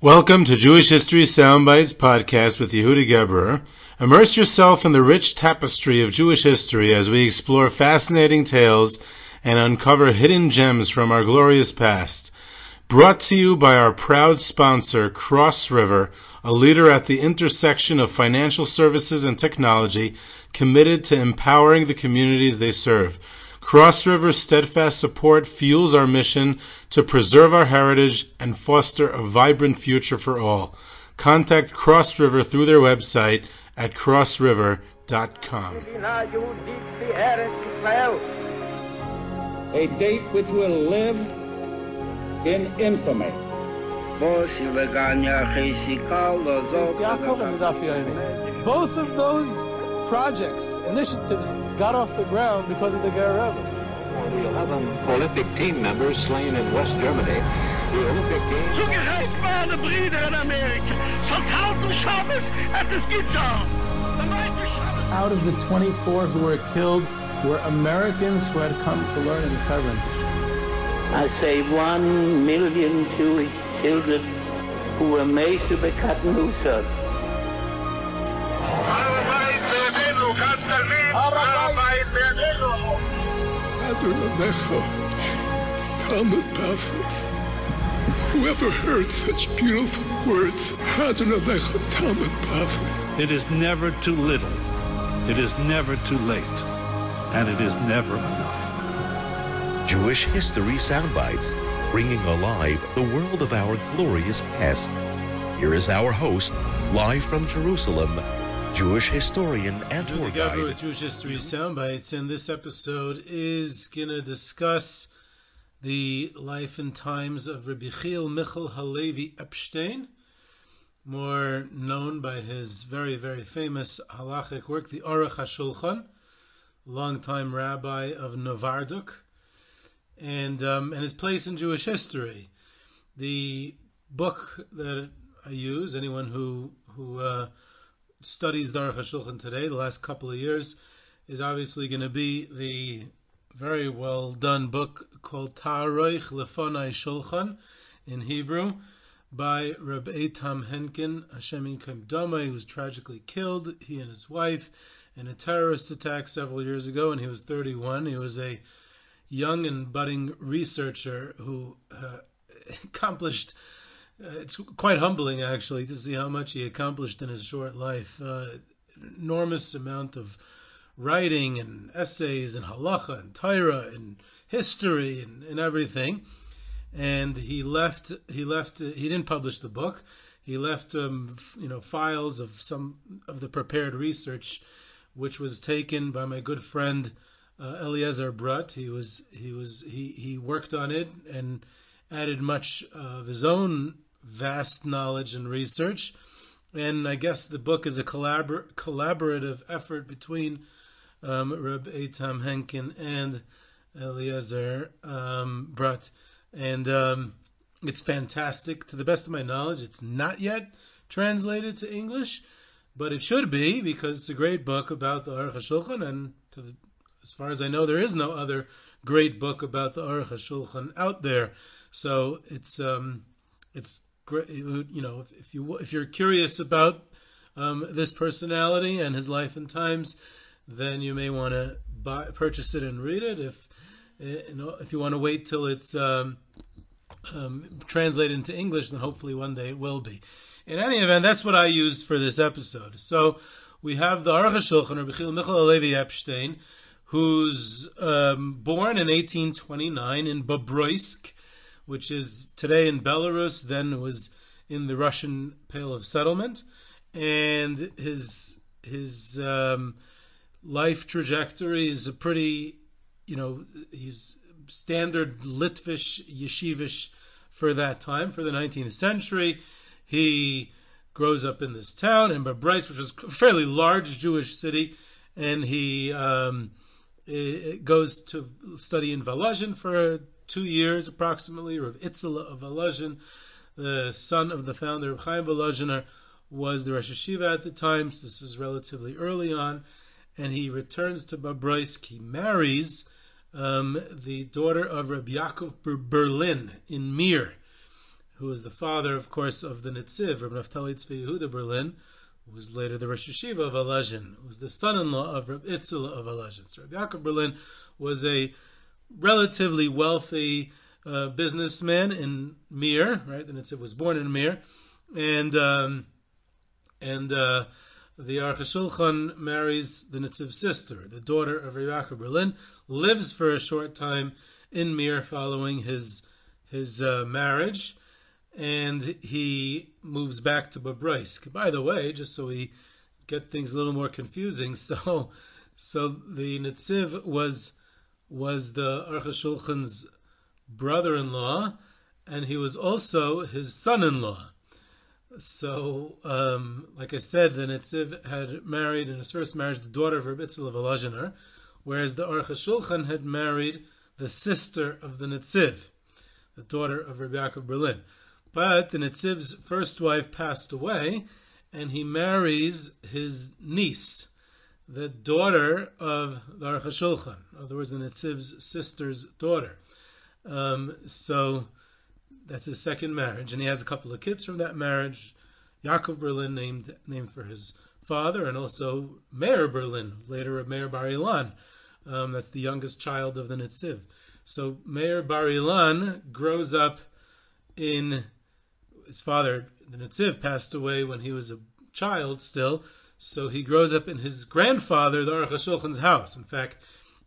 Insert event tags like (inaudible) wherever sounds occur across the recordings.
Welcome to Jewish History Soundbites podcast with Yehuda Geberer. Immerse yourself in the rich tapestry of Jewish history as we explore fascinating tales and uncover hidden gems from our glorious past. Brought to you by our proud sponsor, Cross River, a leader at the intersection of financial services and technology, committed to empowering the communities they serve. Cross River's steadfast support fuels our mission to preserve our heritage and foster a vibrant future for all. Contact Cross River through their website at crossriver.com. A date which will live in infamy. Both of those projects, initiatives got off the ground because of the Ger The 11 Olympic team members slain in West Germany. The Olympic Games. Zugerecht waren Brüder in Amerika. Von tausend Schabes hat es getan. Out of the 24 who were killed were Americans who had come to learn in Hebron. I say one million Jewish children who were made to be cut loose. Whoever heard such beautiful words, It is never too little, it is never too late, and it is never enough. Jewish History Soundbites, bringing alive the world of our glorious past. Here is our host, live from Jerusalem, Jewish historian and tour guide. with Jewish History Soundbites, and this episode is going to discuss the life and times of Rabbi Chiel Michal Halevi Epstein, more known by his very, very famous halachic work, the Aruch HaShulchan, longtime rabbi of Novarduk, and, um, and his place in Jewish history. The book that I use, anyone who, who uh, studies Aruch HaShulchan today, the last couple of years, is obviously going to be the very well done book called Ta'aroich Lefonai Shulchan in Hebrew by Reb Eitam Henkin, Hashem Yinkem Dama, who was tragically killed, he and his wife, in a terrorist attack several years ago, and he was 31. He was a young and budding researcher who uh, (laughs) accomplished it's quite humbling, actually, to see how much he accomplished in his short life. Uh, enormous amount of writing and essays and halacha and Torah and history and, and everything. And he left. He left. He didn't publish the book. He left, um, you know, files of some of the prepared research, which was taken by my good friend uh, Eliezer Brodt. He was. He was. He he worked on it and added much of his own vast knowledge and research. And I guess the book is a collabor- collaborative effort between um, Reb Eitam Henkin and Eliezer um, Brodt. And um, it's fantastic. To the best of my knowledge, it's not yet translated to English, but it should be because it's a great book about the Aruch HaShulchan. And the, as far as I know, there is no other great book about the Aruch HaShulchan out there. So it's um, it's you know, if, you if you're curious about um, this personality and his life and times, then you may want to buy purchase it and read it. If eh, you know, if you want to wait till it's um, um, translated into English, then hopefully one day it will be. In any event, that's what I used for this episode. So we have the Aruch HaShulchan, Rabbi Chiel Michal Alevi Epstein, who's um, born in 1829 in Bobroisk, which is today in Belarus, then was in the Russian Pale of Settlement, and his his um, life trajectory is a pretty, you know, he's standard Litvish yeshivish for that time, for the 19th century. He grows up in this town in Bobroisk, which is a fairly large Jewish city, and he um, goes to study in Volozhin for two years approximately, Rav Itzela of Volozhin, the son of the founder of Chaim Volozhiner, was the Rosh Yeshiva at the time, so this is relatively early on, and he returns to Bobroisk. He marries um, the daughter of Rabbi Yaakov Berlin in Mir, who is the father, of course, of the Nitziv, Rabbi Naftali Tzvi Yehuda Berlin, who was later the Rosh Yeshiva of Volozhin, who was the son-in-law of Rabbi Itzel of Volozhin. So Rabbi Yaakov Berlin was a relatively wealthy uh, businessman in Mir, right? The Nitziv was born in Mir, and um, and uh, the Aruch HaShulchan marries the Nitziv's sister, the daughter of Yaakov Berlin, lives for a short time in Mir following his his uh, marriage, and he moves back to Bobroisk. By the way, just so we get things a little more confusing, (laughs) so so the Nitziv was was the Aruch brother-in-law, and he was also his son-in-law. So, um, like I said, the Nitziv had married in his first marriage the daughter of Rabbi Itzel of Volozhiner, whereas the Aruch had married the sister of the Nitziv, the daughter of Rabbi Yaakov Berlin. But the Nitziv's first wife passed away, and he marries his niece, the daughter of the Aruch HaShulchan, in other words, the Nitziv's sister's daughter. Um, so that's his second marriage, and he has a couple of kids from that marriage. Yaakov Berlin, named named for his father, and also Meir Berlin, later of Meir Bar Ilan. Um, that's the youngest child of the Nitziv. So Meir Bar Ilan grows up in his father. The Nitziv passed away when he was a child still, so he grows up in his grandfather, the Aruch HaShulchan's house. In fact,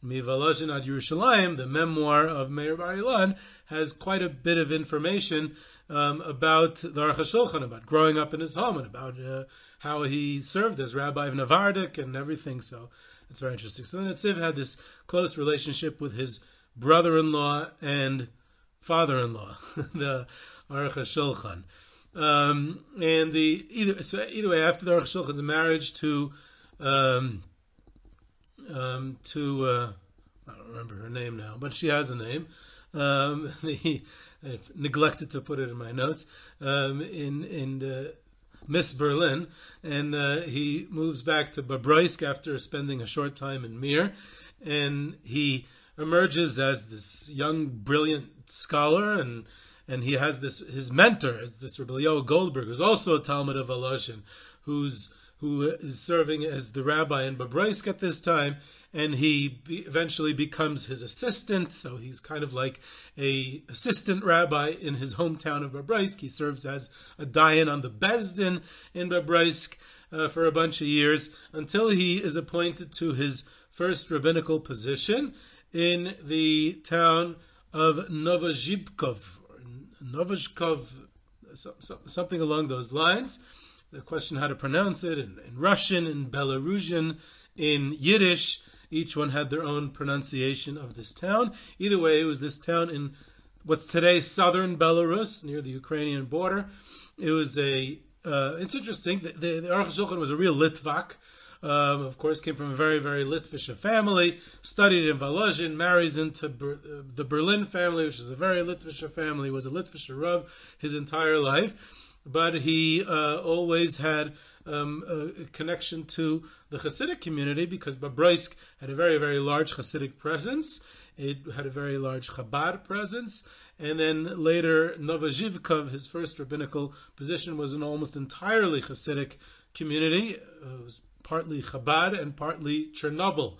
MiVolozhin ad Yerushalayim, the memoir of Meir Bar Ilan, has quite a bit of information um, about the Aruch HaShulchan, about growing up in his home, and about uh, how he served as rabbi of Navardik and everything. So it's very interesting. So the Nitziv had this close relationship with his brother-in-law and father-in-law, (laughs) the Aruch HaShulchan. Um, and the either so either way, after the Aruch HaShulchan's marriage to um, um, to uh, I don't remember her name now, but she has a name. Um, (laughs) the, I've neglected to put it in my notes. Um, in in uh, Miss Berlin, and uh, he moves back to Bobroisk after spending a short time in Mir, and he emerges as this young, brilliant scholar, and and he has this his mentor is this Rabbi Goldberg, who's also a Talmud of Volozhin, who's who is serving as the rabbi in Bobroisk at this time, and he be, eventually becomes his assistant. So he's kind of like a assistant rabbi in his hometown of Bobroisk. He serves as a dayan on the Beis Din in Bobroisk uh, for a bunch of years until he is appointed to his first rabbinical position in the town of Novozhibkov, Novozhkov, so, so, something along those lines the question how to pronounce it in, in Russian, in Belarusian, in Yiddish. Each one had their own pronunciation of this town. Either way, it was this town in what's today southern Belarus, near the Ukrainian border. It was a. Uh, it's interesting. The, the, the Aruch HaShulchan was a real Litvak. Um, of course, came from a very, very Litvish family. Studied in Volozhin, marries into Ber- uh, the Berlin family, which is a very Litvish family. Was a Litvish Rav his entire life but he uh, always had um, a connection to the Hasidic community because Bobroisk had a very, very large Hasidic presence. It had a very large Chabad presence. And then later, Novozhivkov, his first rabbinical position, was an almost entirely Hasidic community. It was partly Chabad and partly Chernobyl.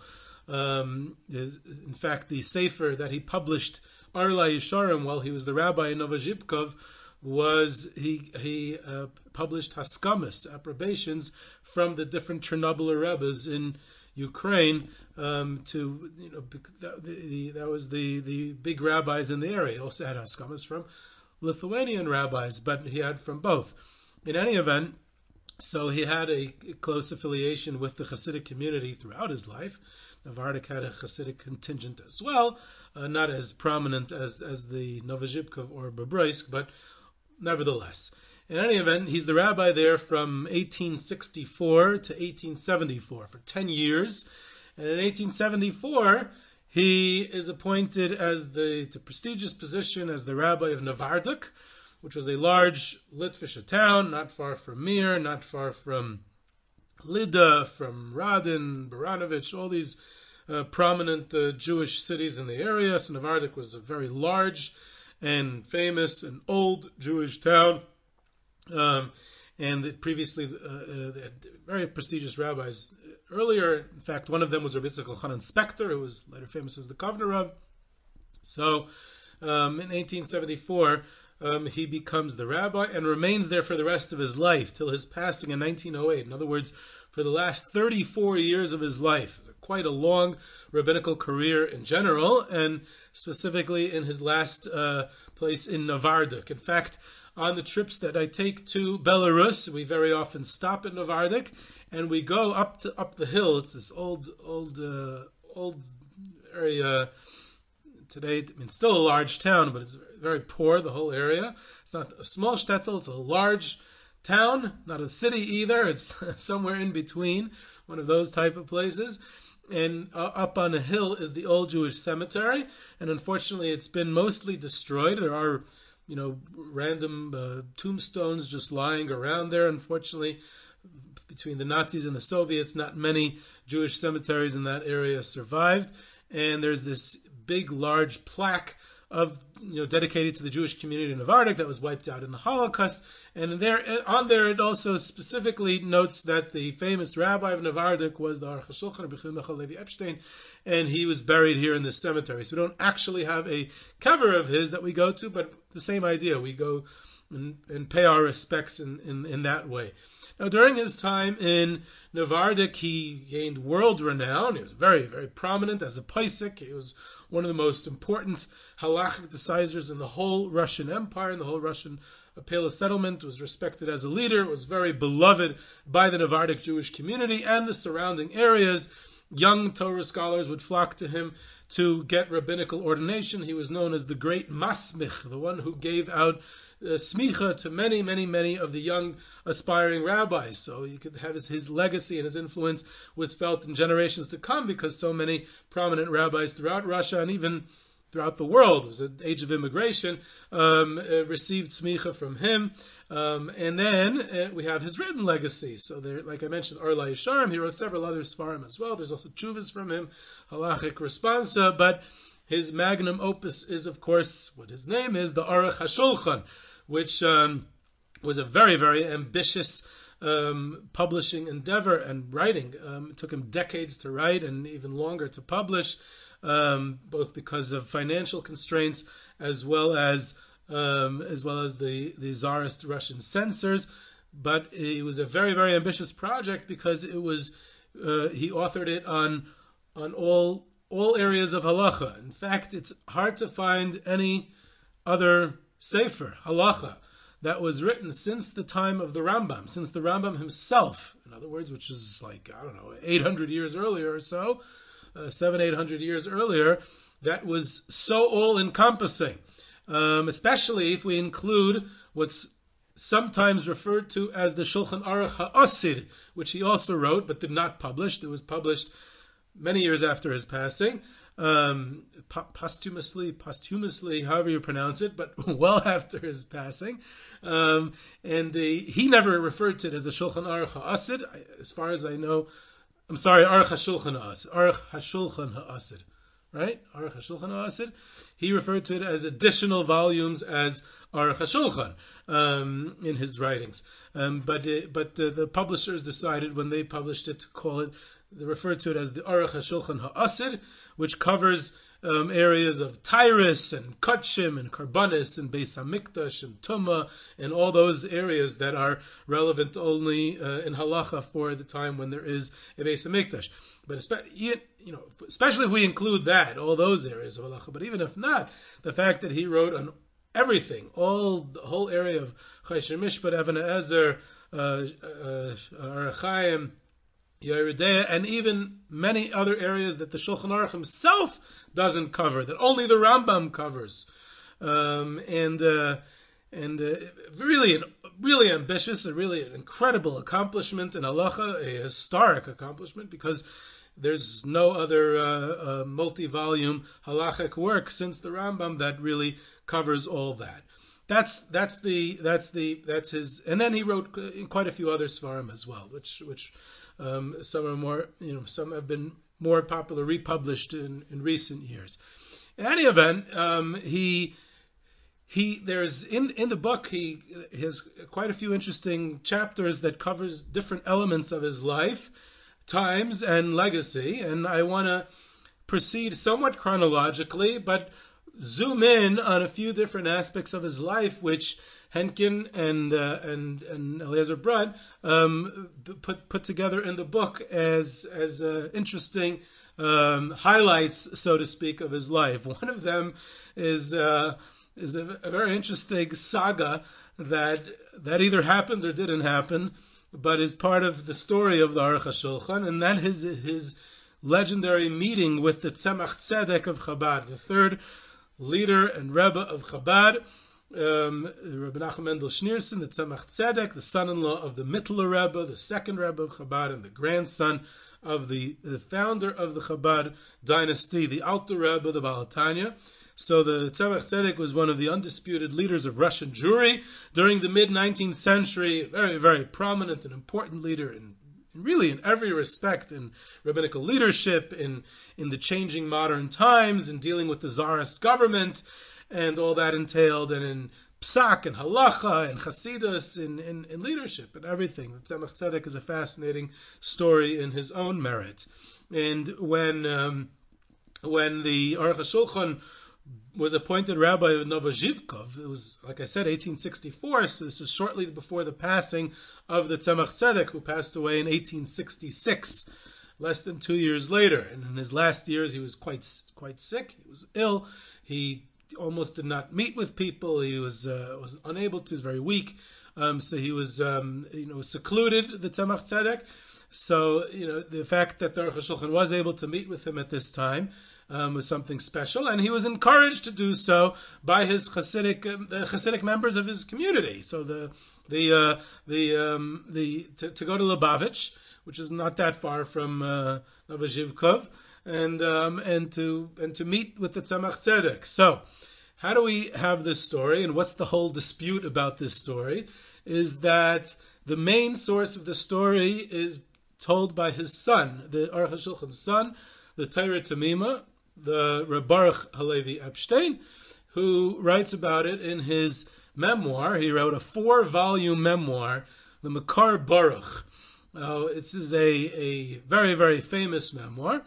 Um, in fact, the Sefer that he published, Or LaYesharim, while he was the rabbi in Novozhivkov, was he he uh, published haskamas approbations from the different Chernobyl rebbes in Ukraine um, to you know that, the, that was the the big rabbis in the area. He also had haskamas from Lithuanian rabbis, but he had from both. In any event, so he had a close affiliation with the Hasidic community throughout his life. Navardik had a Hasidic contingent as well, uh, not as prominent as, as the Novozhibkov or Bobroisk, but nevertheless. In any event, he's the rabbi there from 1864 to 1874 for 10 years. And in 1874, he is appointed as the, the prestigious position as the rabbi of Novarduk, which was a large Litvisha town, not far from Mir, not far from Lida, from Radin, Baranovich, all these uh, prominent uh, Jewish cities in the area. So Novarduk was a very large and famous and old Jewish town. Um, and it previously uh, uh, had very prestigious rabbis earlier. In fact, one of them was Rabbi Yitzchak Elchanan Spector, who was later famous as the Kovner Rav. So, um, in 1874, um, he becomes the rabbi and remains there for the rest of his life till his passing in 1908. In other words, for the last 34 years of his life. Quite a long rabbinical career in general, and specifically in his last uh, place in Novardok. In fact, on the trips that I take to Belarus, we very often stop in Novardok, and we go up to up the hill. It's this old, old, uh, old area. Today, I mean, still a large town, but it's very poor. The whole area. It's not a small shtetl. It's a large town, not a city either. It's (laughs) somewhere in between, one of those type of places. And uh, up on a hill is the old Jewish cemetery, and unfortunately, it's been mostly destroyed. There are, you know, random uh, tombstones just lying around there. Unfortunately, between the Nazis and the Soviets, not many Jewish cemeteries in that area survived. And there's this big, large plaque of you know dedicated to the Jewish community in Novardok that was wiped out in the Holocaust. And there on there it also specifically notes that the famous rabbi of Novardok was the Aruch HaShulchan Levi Epstein, and he was buried here in this cemetery. So we don't actually have a kever of his that we go to, but the same idea. We go and, and pay our respects in, in, in that way. Now, during his time in Novardok, he gained world renown. He was very, very prominent as a posek. He was one of the most important halachic decisors in the whole Russian Empire, in the whole Russian Pale of settlement, was respected as a leader, was very beloved by the Novardok Jewish community and the surrounding areas. Young Torah scholars would flock to him to get rabbinical ordination. He was known as the great Masmich, the one who gave out uh, smicha to many, many, many of the young aspiring rabbis. So you could have his, his legacy and his influence was felt in generations to come because so many prominent rabbis throughout Russia and even throughout the world. It was an age of immigration. Um, uh, received smicha from him, um, and then uh, we have his written legacy. So there, like I mentioned, Or LaYesharim. He wrote several other seforim as well. There's also chuvas from him, halachic responsa, but. His magnum opus is, of course, what his name is, the Aruch HaShulchan, which um, was a very, very ambitious um, publishing endeavor and writing. Um, it took him decades to write and even longer to publish, um, both because of financial constraints as well as um, as well as the the czarist Russian censors. But it was a very, very ambitious project because it was uh, he authored it on on all all areas of halacha. In fact, it's hard to find any other Sefer, Halacha, that was written since the time of the Rambam, since the Rambam himself, in other words, which is like, I don't know, 800 years earlier or so, uh, seven, 800 years earlier, that was so all encompassing, um, especially if we include what's sometimes referred to as the Shulchan Aruch HaAsid, which he also wrote but did not publish. It was published many years after his passing um, posthumously, posthumously, however you pronounce it, but (laughs) well after his passing. Um, and the, he never referred to it as the Shulchan Aruch HaAsid. As far as I know, I'm sorry, Aruch HaShulchan HaAsid. Aruch HaShulchan HaAsid. Right? Aruch HaShulchan HaAsid. He referred to it as additional volumes as Aruch HaShulchan um, in his writings. Um, but uh, but uh, the publishers decided when they published it to call it, they referred to it as the Aruch HaShulchan HaAsid, which covers um, areas of Tyrus and Kodshim and Korbanos and Beis Hamikdash and Tuma and all those areas that are relevant only uh, in halacha for the time when there is a Beis Hamikdash. But you know, especially if we include that, all those areas of halacha. But even if not, the fact that he wrote on everything, all the whole area of Choshen Mishpat, Even HaEzer, uh, uh, Yoreh De'ah, and even many other areas that the Shulchan Aruch himself doesn't cover, that only the Rambam covers, um, and uh, and uh, really, an, really ambitious, a really an incredible accomplishment in halacha, a historic accomplishment, because there's no other uh, uh multi-volume halachic work since the Rambam that really covers all that. That's that's the that's the that's his, and then he wrote quite a few other seforim as well, which which um, some are more, you know, some have been more popular, republished in, in recent years. In any event, um, he he there's in in the book he has quite a few interesting chapters that covers different elements of his life, times and legacy, and I want to proceed somewhat chronologically, but zoom in on a few different aspects of his life, which Henkin and uh, and and Eliezer Brodt um, put put together in the book as as uh, interesting um, highlights, so to speak, of his life. (laughs) One of them is. Uh, is a, a, very interesting saga that that either happened or didn't happen, but is part of the story of the Aruch HaShulchan, and that is his legendary meeting with the Tzemach Tzedek of Chabad, the third leader and Rebbe of Chabad, um, Rebbe Menachem Mendel Schneerson, the Tzemach Tzedek, the son-in-law of the Mittler Rebbe, the second Rebbe of Chabad, and the grandson of the, the founder of the Chabad dynasty, the Alter Rebbe, the Baal HaTanya. So the Tzemach Tzedek was one of the undisputed leaders of Russian Jewry during the mid 19th century. Very, very prominent and important leader in really in every respect in rabbinical leadership, in in the changing modern times, in dealing with the czarist government, and all that entailed, and in psak and halacha and chasidus, in leadership and everything. The Tzemach Tzedek is a fascinating story in his own merit. And when um, when the Aruch HaShulchan was appointed rabbi of Novozhivkov. It was, like I said, 1864, so this was shortly before the passing of the Tzemach Tzedek, who passed away in 1866, less than two years later. And in his last years, he was quite quite sick. He was ill. He almost did not meet with people. He was uh, was unable to. He was very weak. Um, so he was, um, you know, secluded. The Tzemach Tzedek. So you know, the fact that the Aruch HaShulchan was able to meet with him at this time um, was something special, and he was encouraged to do so by his Hasidic um, the Hasidic members of his community. So the the uh, the um, the to, to, go to Lubavitch, which is not that far from uh, and um, and to and to meet with the Tzemach Tzedek. So, how do we have this story, and what's the whole dispute about this story? Is that the main source of the story is told by his son, the Aruch HaShulchan's son, the Torah Tamima, the Reb Baruch Halevi Epstein, who writes about it in his memoir. He wrote a four volume memoir, The Mekor Baruch. Uh, this is a, a very, very famous memoir.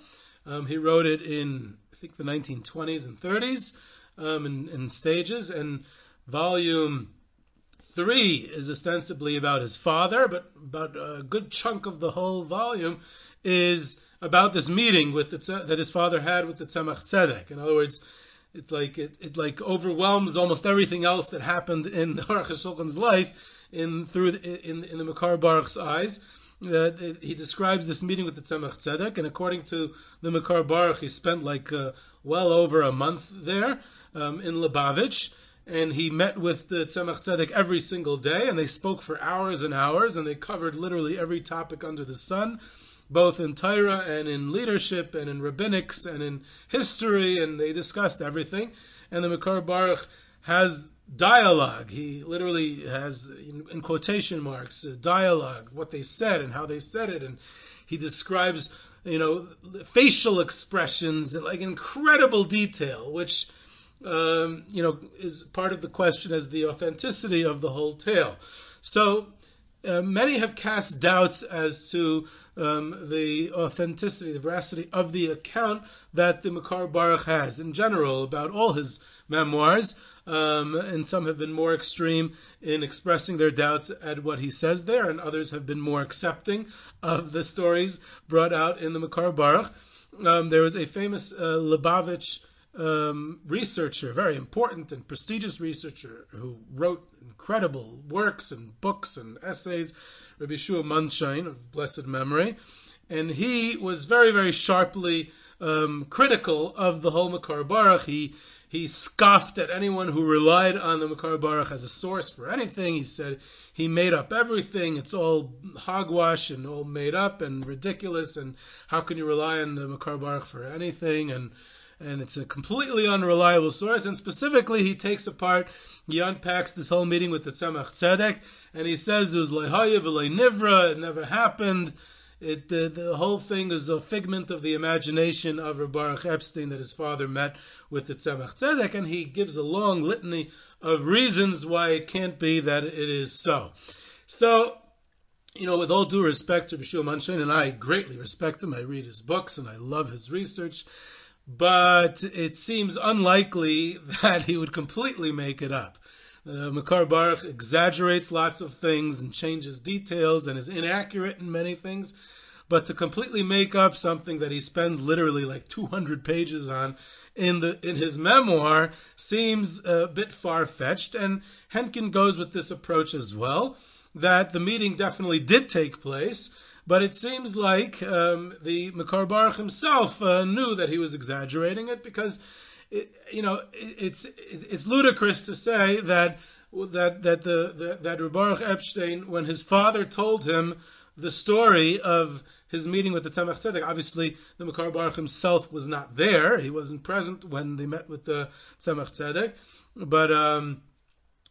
Um, he wrote it in, I think, the 1920s and 30s um, in, in stages. And volume three is ostensibly about his father, but about a good chunk of the whole volume is about this meeting with the, that his father had with the Tzemach Tzedek. In other words, it's like it, it like overwhelms almost everything else that happened in (laughs) the Aruch HaShulchan's life in through the, in in the Mekor Baruch's eyes. Uh, he describes this meeting with the Tzemach Tzedek, and according to the Mekor Baruch, he spent like uh, well over a month there um, in Lubavitch, and he met with the Tzemach Tzedek every single day, and they spoke for hours and hours, and they covered literally every topic under the sun both in Torah and in leadership and in rabbinics and in history, and they discussed everything. And the Mekor Baruch has dialogue. He literally has, in, quotation marks, dialogue, what they said and how they said it, and he describes, you know, facial expressions in like incredible detail, which. Um, you know, is part of the question as the authenticity of the whole tale. So uh, many have cast doubts as to um, the authenticity, the veracity of the account that the Mekor Baruch has in general about all his memoirs. Um, and some have been more extreme in expressing their doubts at what he says there, and others have been more accepting of the stories brought out in the Mekor Baruch. Um, there was a famous uh, Lubavitch um, researcher, very important and prestigious researcher, who wrote incredible works and books and essays Rabbi Shua of blessed memory, and he was very, very sharply um, critical of the whole Mekor Baruch. He he scoffed at anyone who relied on the Mekor Baruch as a source for anything. He said he made up everything. It's all hogwash and all made up and ridiculous. And how can you rely on the Mekor Baruch for anything? And and it's a completely unreliable source. And specifically, he takes apart, he unpacks this whole meeting with the Tzemach Tzedek, and he says it was Lehaya Nivra, it never happened. It, the, the whole thing is a figment of the imagination of Baruch Epstein that his father met with the Tzemach Tzedek, and he gives a long litany of reasons why it can't be that it is so. So, you know, with all due respect to Reb Shua Mondshine, and I greatly respect him, I read his books and I love his research, but it seems unlikely (laughs) that he would completely make it up. Uh, Mekor Baruch exaggerates lots of things and changes details and is inaccurate in many things. But to completely make up something that he spends literally like 200 pages on in the in his memoir seems a bit far fetched. And Henkin goes with this approach as well. That the meeting definitely did take place, but it seems like um, the Mekor Baruch himself uh, knew that he was exaggerating it because it, you know, it, it's it, it's ludicrous to say that that that the, the that Baruch Epstein, when his father told him the story of his meeting with the Tzemach Tzedek, obviously the Mekor Baruch himself was not there; he wasn't present when they met with the Tzemach Tzedek, but um,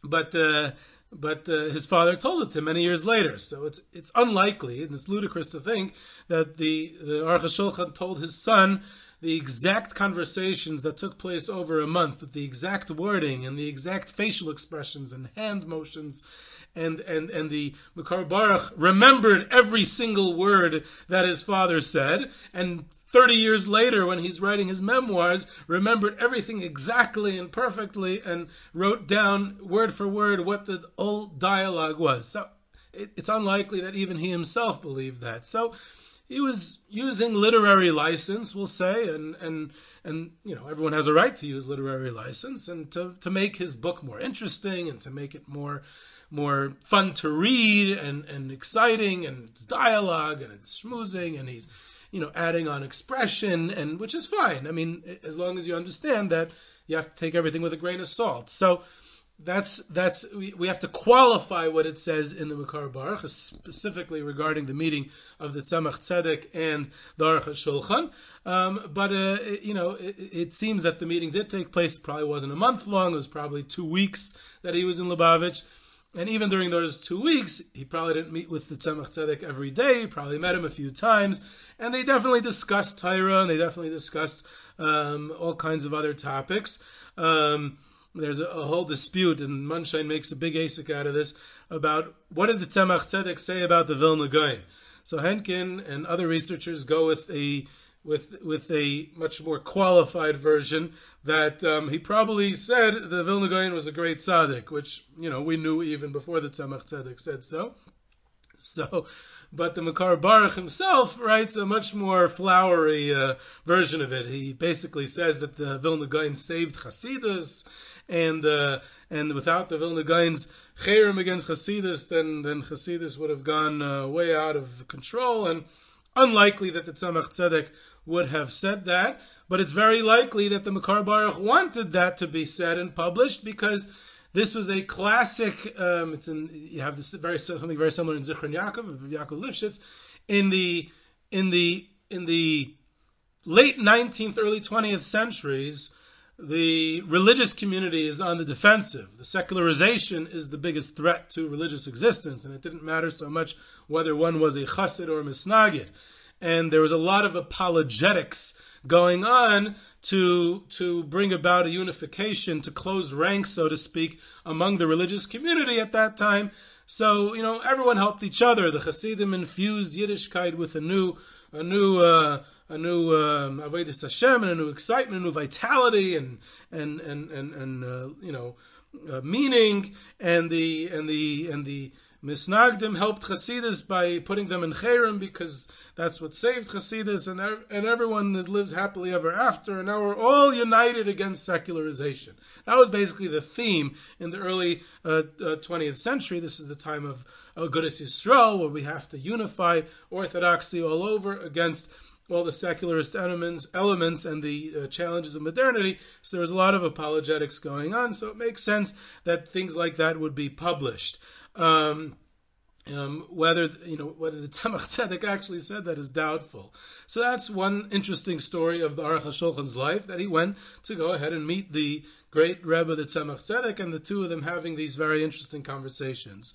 but. Uh, but uh, his father told it to him many years later. So it's it's unlikely and it's ludicrous to think that the the Aruch told his son the exact conversations that took place over a month, with the exact wording and the exact facial expressions and hand motions, and and and the Mekor Baruch remembered every single word that his father said, and 30 years later, when he's writing his memoirs, remembered everything exactly and perfectly and wrote down word for word what the old dialogue was. So it, it's unlikely that even he himself believed that. So he was using literary license, we'll say, and and and you know everyone has a right to use literary license and to to make his book more interesting and to make it more more fun to read and and exciting and it's dialogue and it's schmoozing and he's you know adding on expression and which is fine. I mean, as long as you understand that you have to take everything with a grain of salt. So that's that's we, we have to qualify what it says in the Mekor Baruch, specifically regarding the meeting of the Tzemach Tzedek and the Aruch Shulchan. Um, but uh, you know, it, it, seems that the meeting did take place. Probably wasn't a month long. It was probably two weeks that he was in Lubavitch. And even during those two weeks, he probably didn't meet with the Tzemach Tzedek every day. He probably met him a few times. And they definitely discussed Torah, and they definitely discussed um, all kinds of other topics. Um, there's a, a, whole dispute, and Mondshine makes a big asik out of this about what did the Tzemach Tzedek say about the Vilna Gaon. So Henkin and other researchers go with a with with a much more qualified version that um, he probably said the Vilna Gaon was a great tzaddik, which you know we knew even before the Tzemach Tzedek said so. So, but the Mekor Baruch himself writes a much more flowery uh, version of it. He basically says that the Vilna Gaon saved Hasidus and uh, and without the Vilna Gaon's cherem against Hasidus, then then Hasidus would have gone uh, way out of control, and unlikely that the Tzemach Tzedek would have said that. But it's very likely that the Mekor Baruch wanted that to be said and published because this was a classic. Um, it's in you have this very something very similar in Zichron Yaakov of Yaakov Lifshitz in the in the in the late 19th, early 20th centuries the religious community is on the defensive. The secularization is the biggest threat to religious existence, and it didn't matter so much whether one was a chassid or a misnagid. And there was a lot of apologetics going on to to bring about a unification, to close ranks, so to speak, among the religious community at that time. So you know, everyone helped each other. The Hasidim infused Yiddishkeit with a new a new uh, a new um, avodas Hashem and a new excitement, a new vitality, and and and and, and uh, you know uh, meaning, and the and the and the Misnagdim helped Hasidus by putting them in Cherem because that's what saved Hasidus, and and everyone lives happily ever after. And now we're all united against secularization. That was basically the theme in the early uh, uh, 20th century. This is the time of Agudas Yisrael, where we have to unify orthodoxy all over against all the secularist elements, elements and the uh, challenges of modernity. So there's a lot of apologetics going on. So it makes sense that things like that would be published. Um, um, whether you know whether the (laughs) Tzemach Tzedek actually said that is doubtful. So that's one interesting story of the Aruch HaShulchan's life that he went to go ahead and meet the great Rebbe, the Tzemach Tzedek, and the two of them having these very interesting conversations.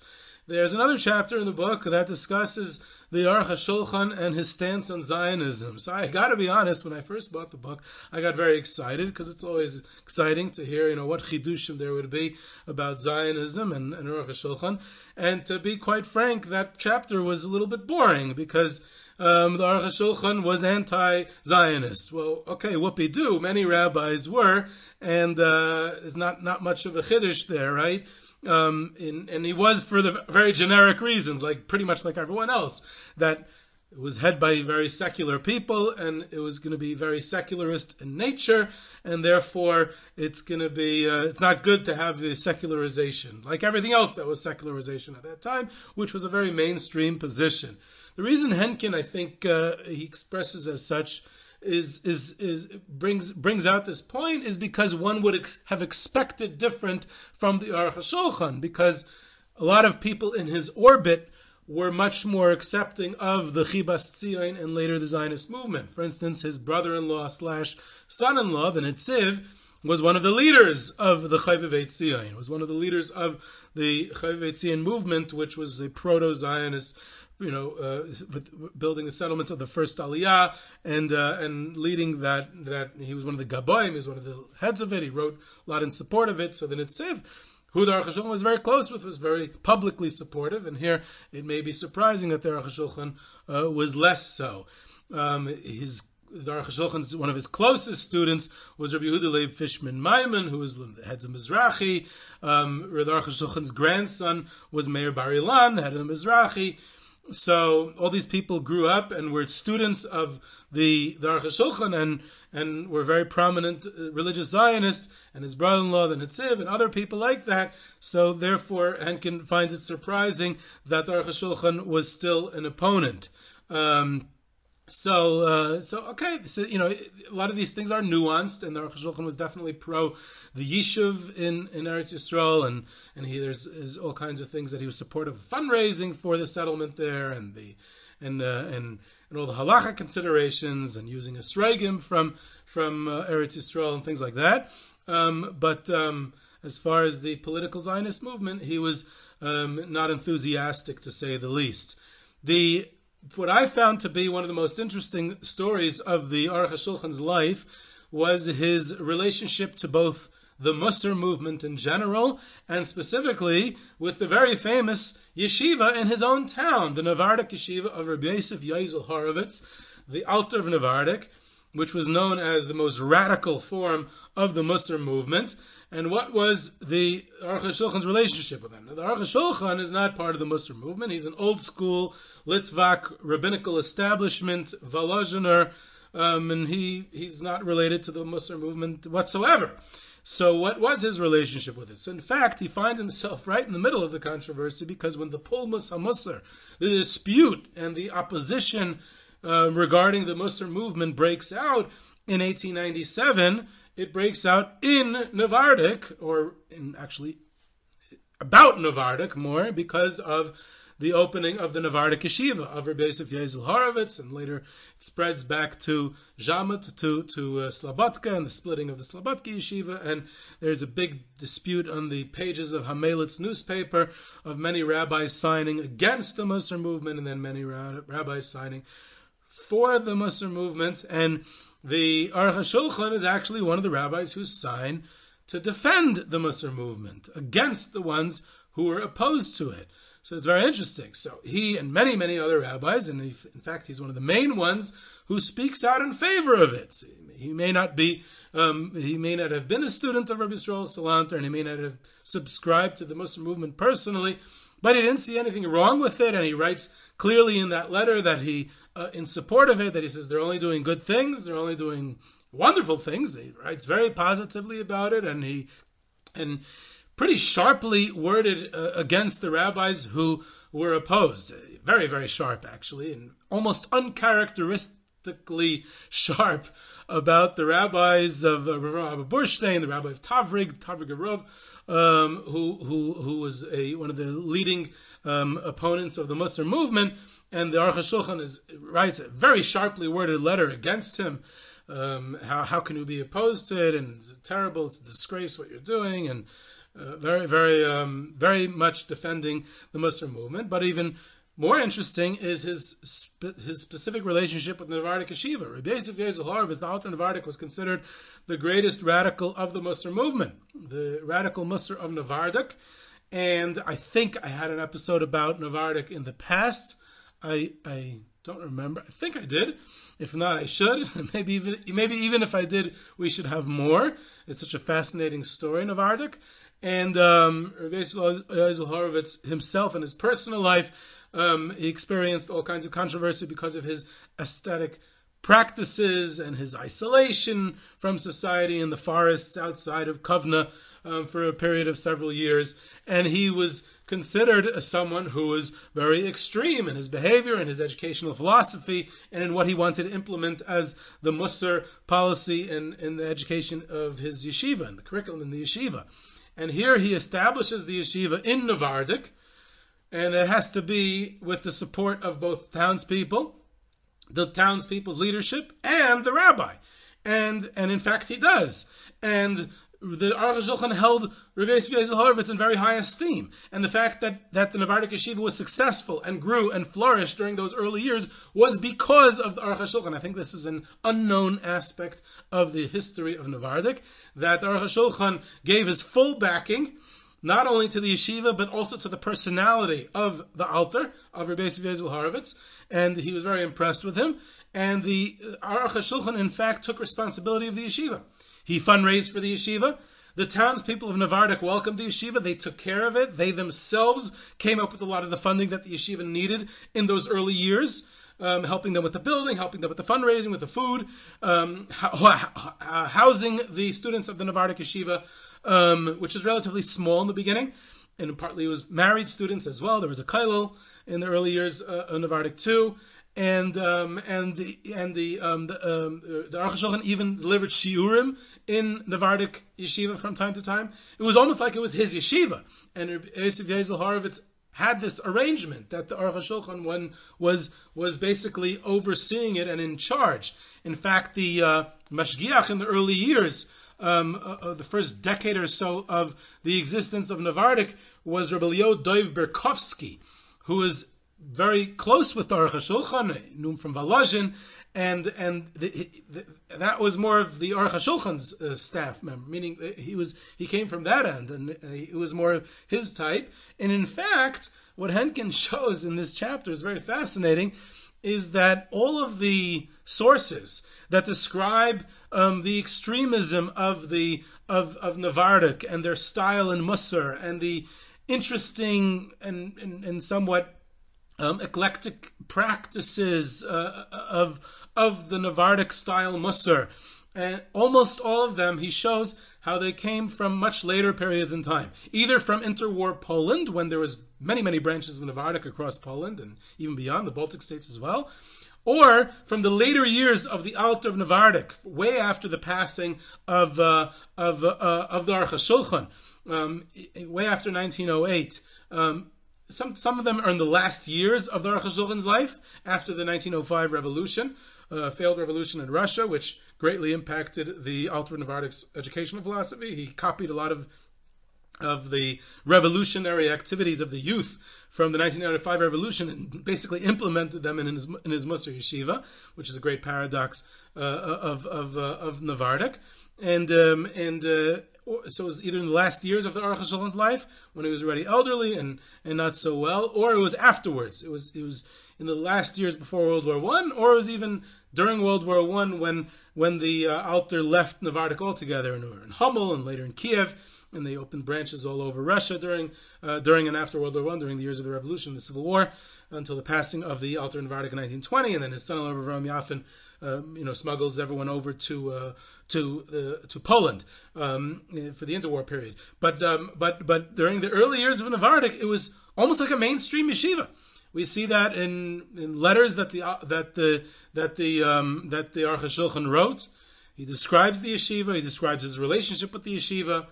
There's another chapter in the book that discusses the Aruch HaShulchan and his stance on Zionism. So I got to be honest, when I first bought the book, I got very excited because it's always exciting to hear, you know, what chidushim there would be about Zionism and, and Aruch HaShulchan. And to be quite frank, that chapter was a little bit boring because um, the Aruch HaShulchan was anti-Zionist. Well, okay, whoopee do. Many rabbis were, and uh, there's not not much of a chiddush there, right? Um, in, and he was for the very generic reasons, like pretty much like everyone else, that it was head by very secular people, and it was going to be very secularist in nature, and therefore it's going to be uh, it's not good to have the secularization, like everything else that was secularization at that time, which was a very mainstream position. The reason Henkin, I think, uh, he expresses as such is is is brings brings out this point is because one would ex- have expected different from the Aruch HaShulchan because a lot of people in his orbit were much more accepting of the Chibas Tzion and later the Zionist movement. For instance, his brother-in-law slash son-in-law, the Netziv, was one of the leaders of the Chovevei Tzion, was one of the leaders of the Chovevei Tzion movement, which was a proto-Zionist you know, uh, with building the settlements of the first Aliyah and uh, and leading that that he was one of the Gaboim, he was one of the heads of it. He wrote a lot in support of it. So the Netziv, who the Aruch was very close with, was very publicly supportive. And here it may be surprising that the Aruch uh, was less so. Um, his the Aruch one of his closest students was Rabbi Yehuda Leib Fishman Maimon, who was the head of Mizrahi. Um, the Aruch grandson was Meir Bar Ilan, the head of the Mizrahi. So all these people grew up and were students of the the Aruch HaShulchan and and were very prominent uh, religious Zionists, and his brother-in-law, the Netziv, and other people like that. So therefore, Henkin finds it surprising that the Aruch HaShulchan was still an opponent. Um, so, uh, so okay, so you know, a lot of these things are nuanced, and the Aruch HaShulchan was definitely pro the Yishuv in, in Eretz Yisrael, and and he there's, there's all kinds of things that he was supportive of fundraising for the settlement there, and the and uh, and and all the halacha considerations, and using esrogim from from uh, Eretz Yisrael and things like that. Um, but um, as far as the political Zionist movement, he was um, not enthusiastic to say the least. The what I found to be one of the most interesting stories of the Aruch HaShulchan's life was his relationship to both the Musar movement in general, and specifically with the very famous yeshiva in his own town, the Navardik yeshiva of Rabbi Yosef Yazel Horowitz, the Alter of Navardik, which was known as the most radical form of the Musar movement. And what was the Aruch HaShulchan's relationship with him? Now, the Aruch HaShulchan is not part of the Musar movement. He's an old school Litvak rabbinical establishment, Volozhiner, um, and he, he's not related to the Musar movement whatsoever. So, what was his relationship with it? So, in fact, he finds himself right in the middle of the controversy because when the Pulmus HaMusar, the dispute and the opposition uh, regarding the Musar movement breaks out in 1897, it breaks out in Navardik, or in actually about Navardik more, because of the opening of the Navardik Yeshiva of Rabbi Yosef Yezel Horowitz, and later it spreads back to Jamat, to, to uh, Slobodka, and the splitting of the Slobodka Yeshiva, and there's a big dispute on the pages of Hamelitz newspaper of many rabbis signing against the Musar movement, and then many rabbis signing for the Musar movement, and the Aruch HaShulchan is actually one of the rabbis who signed to defend the Musar movement against the ones who were opposed to it. So it's very interesting. So he and many, many other rabbis, and in fact, he's one of the main ones who speaks out in favor of it. He may not be, um, he may not have been a student of Rabbi Yisrael Salanter, and he may not have subscribed to the Musar movement personally, but he didn't see anything wrong with it, and he writes clearly in that letter that he, uh, in support of it, that he says they're only doing good things, they're only doing wonderful things. He writes very positively about it, and he, and pretty sharply worded uh, against the rabbis who were opposed. Very, very sharp, actually, and almost uncharacteristically sharp about the rabbis of uh, Rabbi Burstein, the rabbi of Tavrig, Tavrig Rav, um, who, who, who was a, one of the leading um, opponents of the Musar movement. And the Aruch HaShulchan is, writes a very sharply worded letter against him. Um, how, how can you be opposed to it? And it's terrible, it's a disgrace what you're doing. And uh, very, very, um, very much defending the Musar movement. But even more interesting is his spe- his specific relationship with Navardic Yeshiva. Rabbi Yosef Yezel the Alter of Navardic, was considered the greatest radical of the Musar movement, the radical Musar of Navardic. And I think I had an episode about Navardic in the past. I I don't remember. I think I did. If not, I should. (laughs) maybe even maybe even if I did, we should have more. It's such a fascinating story, Navardic. And um, Rabbi Yezel Horowitz himself in his personal life um, he experienced all kinds of controversy because of his aesthetic practices and his isolation from society in the forests outside of Kovno um, for a period of several years. And he was considered as someone who was very extreme in his behavior and his educational philosophy and in what he wanted to implement as the Musar policy in, in the education of his yeshiva and the curriculum in the yeshiva. And here he establishes the yeshiva in Navardik, and it has to be with the support of both townspeople, the townspeople's leadership, and the rabbi. And and in fact, he does. And the Aruch Shulchan held Rabbi Yoizel Horowitz in very high esteem, and the fact that, that the Navardic Yeshiva was successful and grew and flourished during those early years was because of the Aruch. I think this is an unknown aspect of the history of Navardic that the Aruch gave his full backing not only to the yeshiva, but also to the personality of the Alter, of Rabbi Yoizel Horowitz, and he was very impressed with him. And the Aruch HaShulchan, in fact, took responsibility of the yeshiva. He fundraised for the yeshiva. The townspeople of Navardik welcomed the yeshiva. They took care of it. They themselves came up with a lot of the funding that the yeshiva needed in those early years. Um, helping them with the building, helping them with the fundraising, with the food, um, housing the students of the Navardik Yeshiva um, which was relatively small in the beginning, and partly it was married students as well. There was a kollel in the early years uh, of Navardic too, and um, and the and the um, the, um, the even delivered shiurim in Navardic yeshiva from time to time. It was almost like it was his yeshiva, and Yosef Yoizel had this arrangement that the Aruch HaShulchan one was was basically overseeing it and in charge. In fact, the uh, mashgiach in the early years um, uh, uh, the first decade or so of the existence of Navardik was Rabbi Leo Doiv Berkovsky, who was very close with Aruch HaShulchan, from Volozhin, and and the, the, that was more of the Aruch HaShulchan's uh, staff member, meaning he was he came from that end, and uh, it was more of his type. And in fact, what Henkin (laughs) shows in this chapter is very fascinating, is that all of the sources that describe um, the extremism of the of of Navardic and their style in Musar and the interesting and and, and somewhat um, eclectic practices uh, of of the Navardic style Musar. And almost all of them, he shows how they came from much later periods in time, either from interwar Poland, when there was many, many branches of Navardic across Poland and even beyond the Baltic states as well, or from the later years of the Alter of Navardik, way after the passing of uh, of uh, of the Aruch Shulchan, um, way after 1908. Um, some some of them are in the last years of the Aruch Shulchan's life, after the 1905 revolution, uh, failed revolution in Russia, which greatly impacted the Alter of Navardik's educational philosophy. He copied a lot of of the revolutionary activities of the youth from the 1995 revolution and basically implemented them in his, in his Musar yeshiva, which is a great paradox uh, of of uh, of Navardik, and um, and uh, so it was either in the last years of the Aruch Shulchan's life when he was already elderly and and not so well, or it was afterwards. It was it was in the last years before World War One, or it was even during World War One when when the uh, Alter left Navardik altogether and in Homel and later in Kiev and they opened branches all over Russia during uh, during and after World War One, during the years of the Revolution, the Civil War, until the passing of the Alter Navardik in 1920, and then his son-in-law Ram Yafin, uh, you know, smuggles everyone over to uh, to uh, to Poland um, for the interwar period. But um, but but during the early years of Navardik, it was almost like a mainstream yeshiva. We see that in, in letters that the that the that the um, that the Aruch wrote. He describes the yeshiva. He describes his relationship with the yeshiva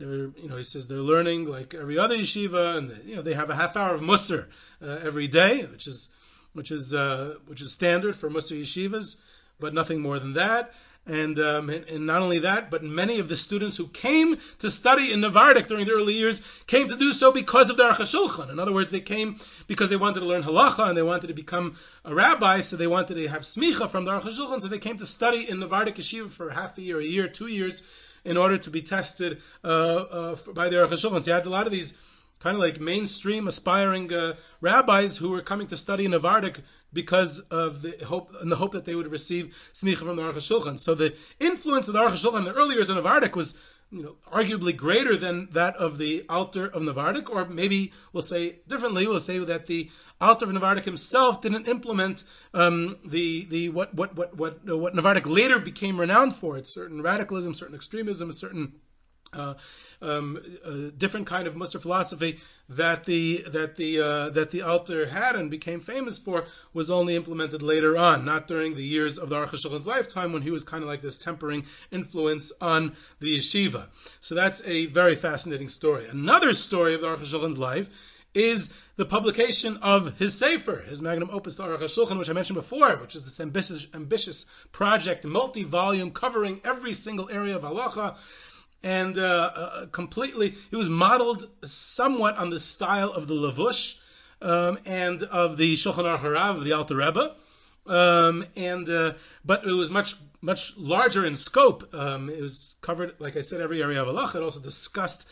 they're you know he says they're learning like every other yeshiva, and they, you know they have a half hour of musar uh, every day, which is which is uh, which is standard for musar yeshivas, but nothing more than that. And, um, and, not only that, but many of the students who came to study in Navardik during the early years came to do so because of the Aruch HaShulchan. In other words, they came because they wanted to learn halacha and they wanted to become a rabbi, so they wanted to have smicha from the Aruch HaShulchan, so they came to study in Navardik Yeshiva for half a year, a year, two years, in order to be tested uh, uh, by the Aruch HaShulchan. So you had a lot of these kind of like mainstream aspiring uh, rabbis who were coming to study in Navardik because of the hope and the hope that they would receive smicha from the Aruch HaShulchan. So the influence of the Aruch HaShulchan in the early years of Navardik was you know, arguably greater than that of the Alter of Navardik, or maybe we'll say differently. We'll say that the Alter of Navardik himself didn't implement um, the the what what what what what Navardik later became renowned for. It's certain radicalism, certain extremism, certain uh, um, different kind of Musar philosophy that the that the uh, that the Alter had and became famous for was only implemented later on, not during the years of the Aruch lifetime when he was kind of like this tempering influence on the yeshiva. So that's a very fascinating story. Another story of the Aruch life is the publication of his Sefer, his magnum opus, the Aruch HaShulchan, which I mentioned before, which is this ambitious, ambitious project, multi-volume, covering every single area of halacha and uh, uh, completely, it was modeled somewhat on the style of the Levush um, and of the Shulchan Aruch Harav, the Alter Rebbe, um, and uh, but it was much much larger in scope. Um, it was covered, like I said, every area of halacha. It also discussed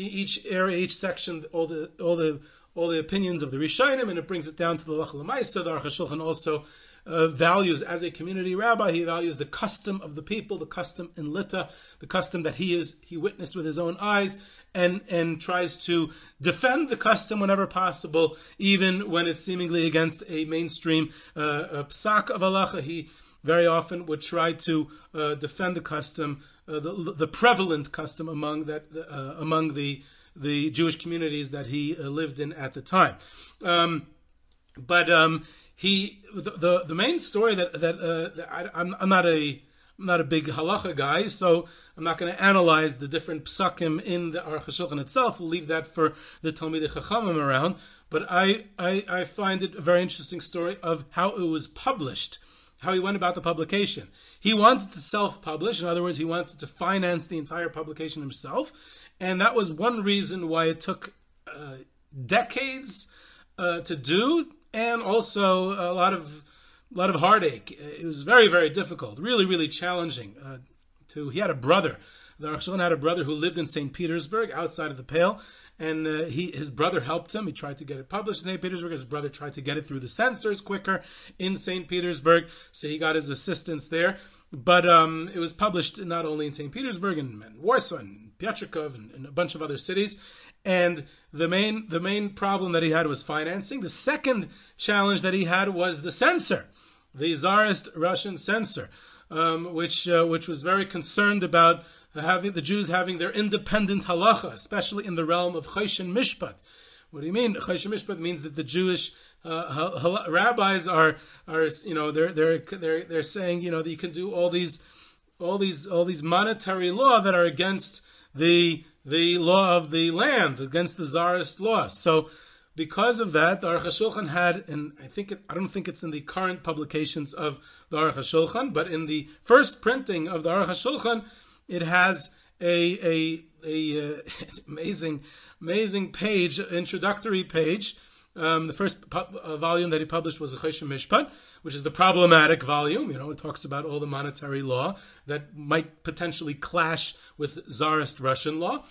each area, each section, all the all the all the opinions of the Rishonim, and it brings it down to the Lach Lamaisa. The Aruch HaShulchan also uh, values as a community rabbi. He values the custom of the people, the custom in Lita, the custom that he is he witnessed with his own eyes, and and tries to defend the custom whenever possible, even when it's seemingly against a mainstream uh, psak of halacha. He very often would try to uh, defend the custom, uh, the, the prevalent custom among that uh, among the the Jewish communities that he uh, lived in at the time. Um, but um, he the, the, the main story that that, uh, that I, am I'm not a I'm not a big halacha guy, so I'm not going to analyze the different psakim in the Aruch HaShulchan itself. We'll leave that for the Talmidei Chachamim around. But I, I I find it a very interesting story of how it was published, how he went about the publication. He wanted to self-publish. In other words, he wanted to finance the entire publication himself, and that was one reason why it took uh, decades uh, to do and also a lot of a lot of heartache. It was very very difficult, really really challenging. Uh, to he had a brother. The Aruch had a brother who lived in St. Petersburg, outside of the Pale, and uh, he his brother helped him. He tried to get it published in St. Petersburg. His brother tried to get it through the censors quicker in St. Petersburg, so he got his assistance there. But um, it was published not only in St. Petersburg and, Warsaw and Piotrków and, and a bunch of other cities. And the main the main problem that he had was financing. The second challenge that he had was the censor, the Tsarist Russian censor, um, which uh, which was very concerned about having the Jews having their independent halacha, especially in the realm of Choshen Mishpat. What do you mean? Choshen Mishpat means that the Jewish uh, rabbis are are you know they're they're they're they're saying you know that you can do all these all these all these monetary law that are against the the law of the land against the czarist law. So, because of that, the Aruch HaShulchan had, and I think it, I don't think it's in the current publications of the Aruch HaShulchan, but in the first printing of the Aruch HaShulchan, it has a a a uh, (laughs) amazing amazing page, introductory page. Um, the first uh, volume that he published was the Choshen Mishpat, which is the problematic volume. You know, it talks about all the monetary law that might potentially clash with Tsarist Russian law.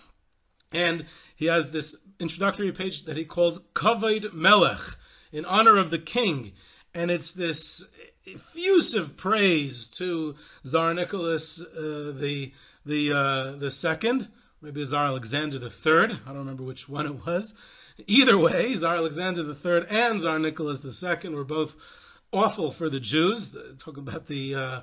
And he has this introductory page that he calls Kavod Melech, in honor of the king. And it's this effusive praise to Tsar Nicholas uh, the the uh, the second, maybe Tsar Alexander the third. I don't remember which one it was. Either way, Tsar Alexander the third and Tsar Nicholas the second were both awful for the Jews. Talking about the uh,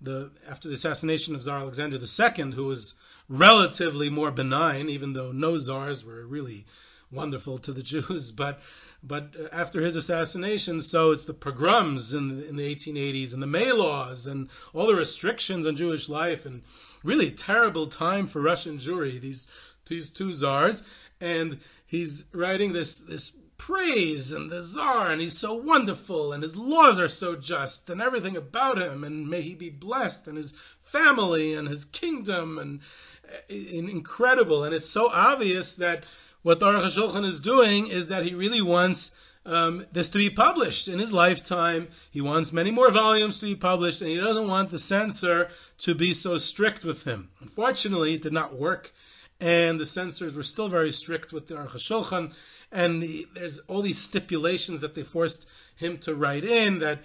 the after the assassination of Tsar Alexander II, who was relatively more benign, even though no czars were really wonderful to the (laughs) Jews. But but uh, after his assassination, so it's the pogroms in the, in the 1880s and the May laws and all the restrictions on Jewish life and really terrible time for Russian Jewry. These these two czars and he's writing this this praise and the czar, and he's so wonderful, and his laws are so just, and everything about him, and may he be blessed, and his family, and his kingdom, and, uh, and incredible. And it's so obvious that what the Aruch HaShulchan is doing is that he really wants um, this to be published in his lifetime. He wants many more volumes to be published, and he doesn't want the censor to be so strict with him. Unfortunately, it did not work, and the censors were still very strict with the Aruch HaShulchan, and he, there's all these stipulations that they forced him to write in that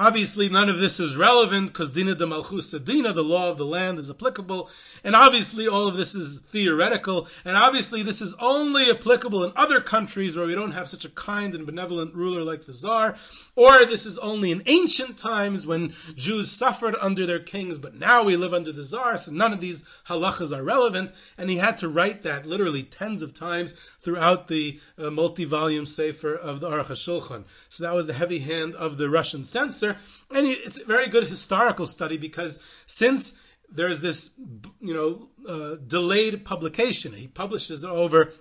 Obviously, none of this is relevant because Dina de Malchus Dina, the law of the land, is applicable. And obviously, all of this is theoretical. And obviously, this is only applicable in other countries where we don't have such a kind and benevolent ruler like the Tsar. Or this is only in ancient times when Jews suffered under their kings, but now we live under the Tsar, so none of these halachas are relevant. And he had to write that literally tens of times throughout the uh, multi volume Sefer of the Aruch HaShulchan. So that was the heavy hand of the Russian censor and it's a very good historical study because since there's this, you know, uh, delayed publication, he publishes over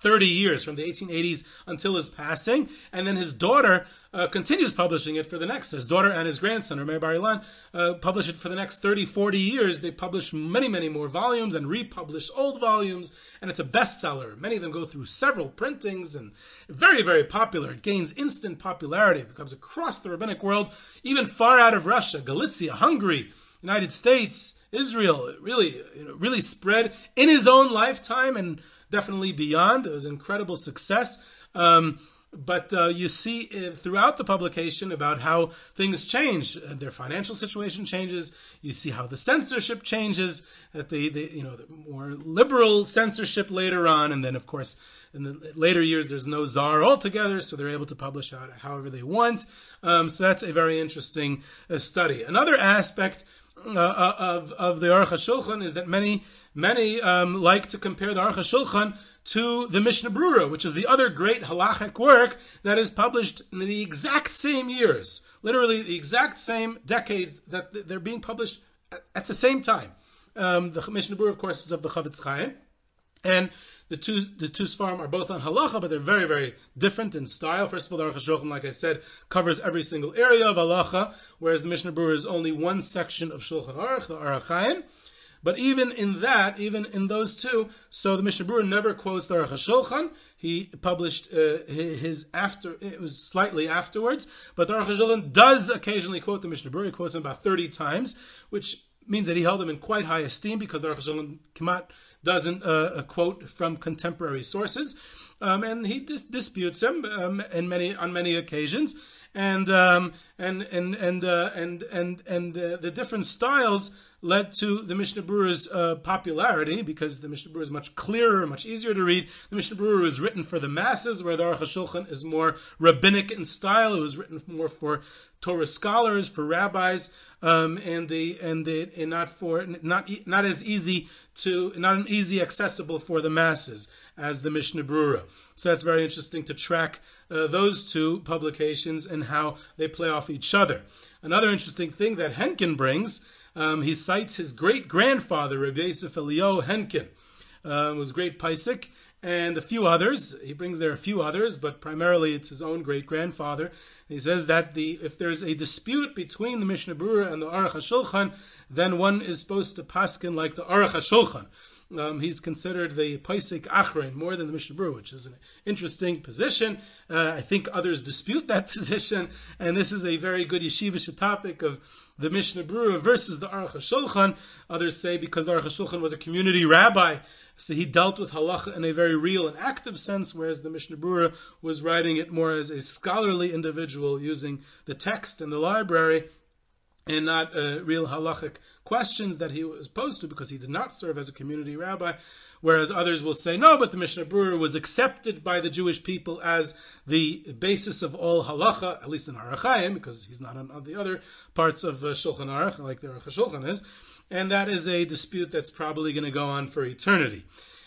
30 years from the 1880s until his passing, and then his daughter uh, continues publishing it for the next. His daughter and his grandson, Rav Meir Bar Ilan, uh, publish it for the next 30, 40 years. They publish many, many more volumes and republish old volumes, and it's a bestseller. Many of them go through several printings and very, very popular. It gains instant popularity. It becomes across the rabbinic world, even far out of Russia, Galicia, Hungary, United States, Israel. It really, you know, really spread in his own lifetime and definitely beyond. It was incredible success. Um, but uh, you see uh, throughout the publication about how things change. Uh, their financial situation changes. You see how the censorship changes. That the, the you know the more liberal censorship later on, and then of course in the later years there's no czar altogether, so they're able to publish out however they want. Um, so that's a very interesting uh, study. Another aspect of of the Aruch HaShulchan is that many many um, like to compare the Aruch HaShulchan to the Mishnah Brura, which is the other great halachic work that is published in the exact same years, literally the exact same decades that they're being published at the same time. Um, the Mishnah Brura, of course, is of the Chofetz Chaim, and the two the two Sfarim are both on halacha, but they're very very different in style. First of all, the Aruch HaShulchan, like I said, covers every single area of halacha, whereas the Mishnah Brura is only one section of Shulchan Aruch, the Orach Chaim. But even in that, even in those two, so the Mishnah Brura never quotes the Aruch HaShulchan. He published uh, his after, it was slightly afterwards, but the Aruch HaShulchan does occasionally quote the Mishnah Brura. He quotes him about 30 times, which means that he held him in quite high esteem because the Aruch HaShulchan kimat doesn't uh, quote from contemporary sources. Um, and he dis- disputes him um, in many, on many occasions. And, um, and, and, and, uh, and, and, and uh, the different styles led to the Mishnah Brura's uh, popularity because the Mishnah Brura is much clearer, much easier to read. The Mishnah Brura is written for the masses, where the Aruch HaShulchan is more rabbinic in style. It was written more for Torah scholars, for rabbis, um, and the and the and not for not not as easy to not an easy accessible for the masses as the Mishnah Brura. So that's very interesting to track uh, those two publications and how they play off each other. Another interesting thing that Henkin brings um, he cites his great grandfather, Rabbi Yosef Eliyahu Henkin, uh, was great posek, and a few others. He brings there a few others, but primarily it's his own great grandfather. He says that the if there's a dispute between the Mishnah Brura and the Aruch HaShulchan, then one is supposed to paskin like the Aruch HaShulchan. Um, he's considered the posek Achrein more than the Mishnah Brura, which is an interesting position. Uh, I think others dispute that (laughs) position, and this is a very good yeshivish topic of the Mishnah Brura versus the Aruch HaShulchan. Others say because the Aruch HaShulchan was a community rabbi, so he dealt with halacha in a very real and active sense, whereas the Mishnah Brura was writing it more as a scholarly individual using the text in the library and not a real halachic questions that he was posed to because he did not serve as a community rabbi. Whereas others will say, no, but the Mishnah Brura was accepted by the Jewish people as the basis of all halacha, at least in Orach Chaim, because he's not on, the other parts of uh, Shulchan Aruch, like the Aruch Shulchan is. And that is a dispute that's probably going to go on for eternity.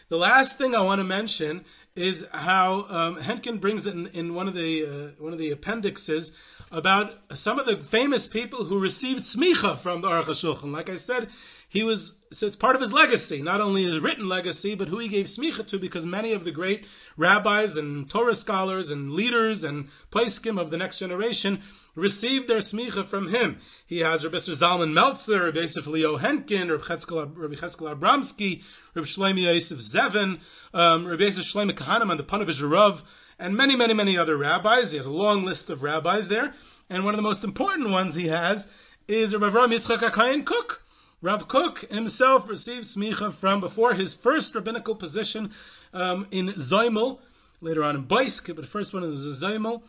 The last thing I want to mention is how um, Henkin brings it in, in one of the uh, one of the appendixes about some of the famous people who received smicha from the Aruch HaShulchan. Like I said, he was so it's part of his legacy, not only his written legacy, but who he gave smicha to, because many of the great rabbis and Torah scholars and leaders and poskim of the next generation received their smicha from him. He has Rabbi Zalman Meltzer, Rabbi Yosef Leo Henkin, Rabbi Cheskel Abramsky, Rabbi Shlomo Yosef Zevin, um, Rabbi Yosef Shlomo Kahaneman the Panovich and many, many, many other rabbis. He has a long list of rabbis there. And one of the most important ones he has is Rabbi Avram Yitzchak HaKohen Kook. Rav Kook himself received smicha from before his first rabbinical position um, in Zaimel, later on in Boisk, but the first one was Zaimel.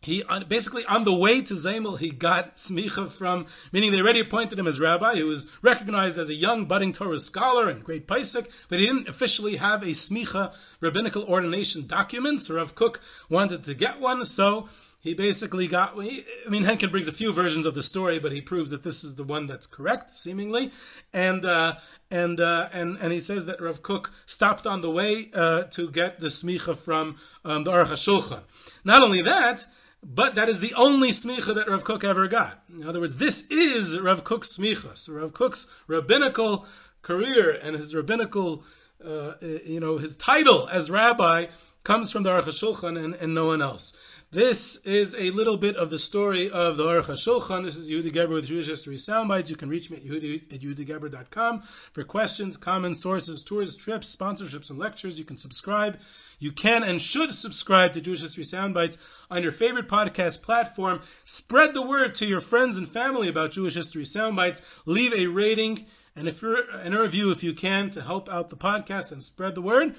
He basically on the way to Zaimel, he got smicha from, meaning they already appointed him as rabbi. He was recognized as a young budding Torah scholar and great posek, but he didn't officially have a smicha rabbinical ordination document. So Rav Kook wanted to get one, so he basically got. I mean, Henkin brings a few versions of the story, but he proves that this is the one that's correct, seemingly. And uh, and uh, and and he says that Rav Kook stopped on the way uh, to get the smicha from um, the Aruch HaShulchan. Not only that. But that is the only smicha that Rav Kook ever got. In other words, this is Rav Kook's smicha. So Rav Kook's rabbinical career and his rabbinical, uh, you know, his title as rabbi comes from the Aruch HaShulchan and, and no one else. This is a little bit of the story of the Aruch HaShulchan. This is Yehuda Geberer with Jewish History Soundbites. You can reach me at, Yehuda, at yehudageberer.com for questions, comments, sources, tours, trips, sponsorships, and lectures. You can subscribe. You can and should subscribe to Jewish History Soundbites on your favorite podcast platform. Spread the word to your friends and family about Jewish History Soundbites. Leave a rating and if you're, and a review if you can to help out the podcast and spread the word.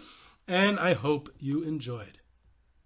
And I hope you enjoyed.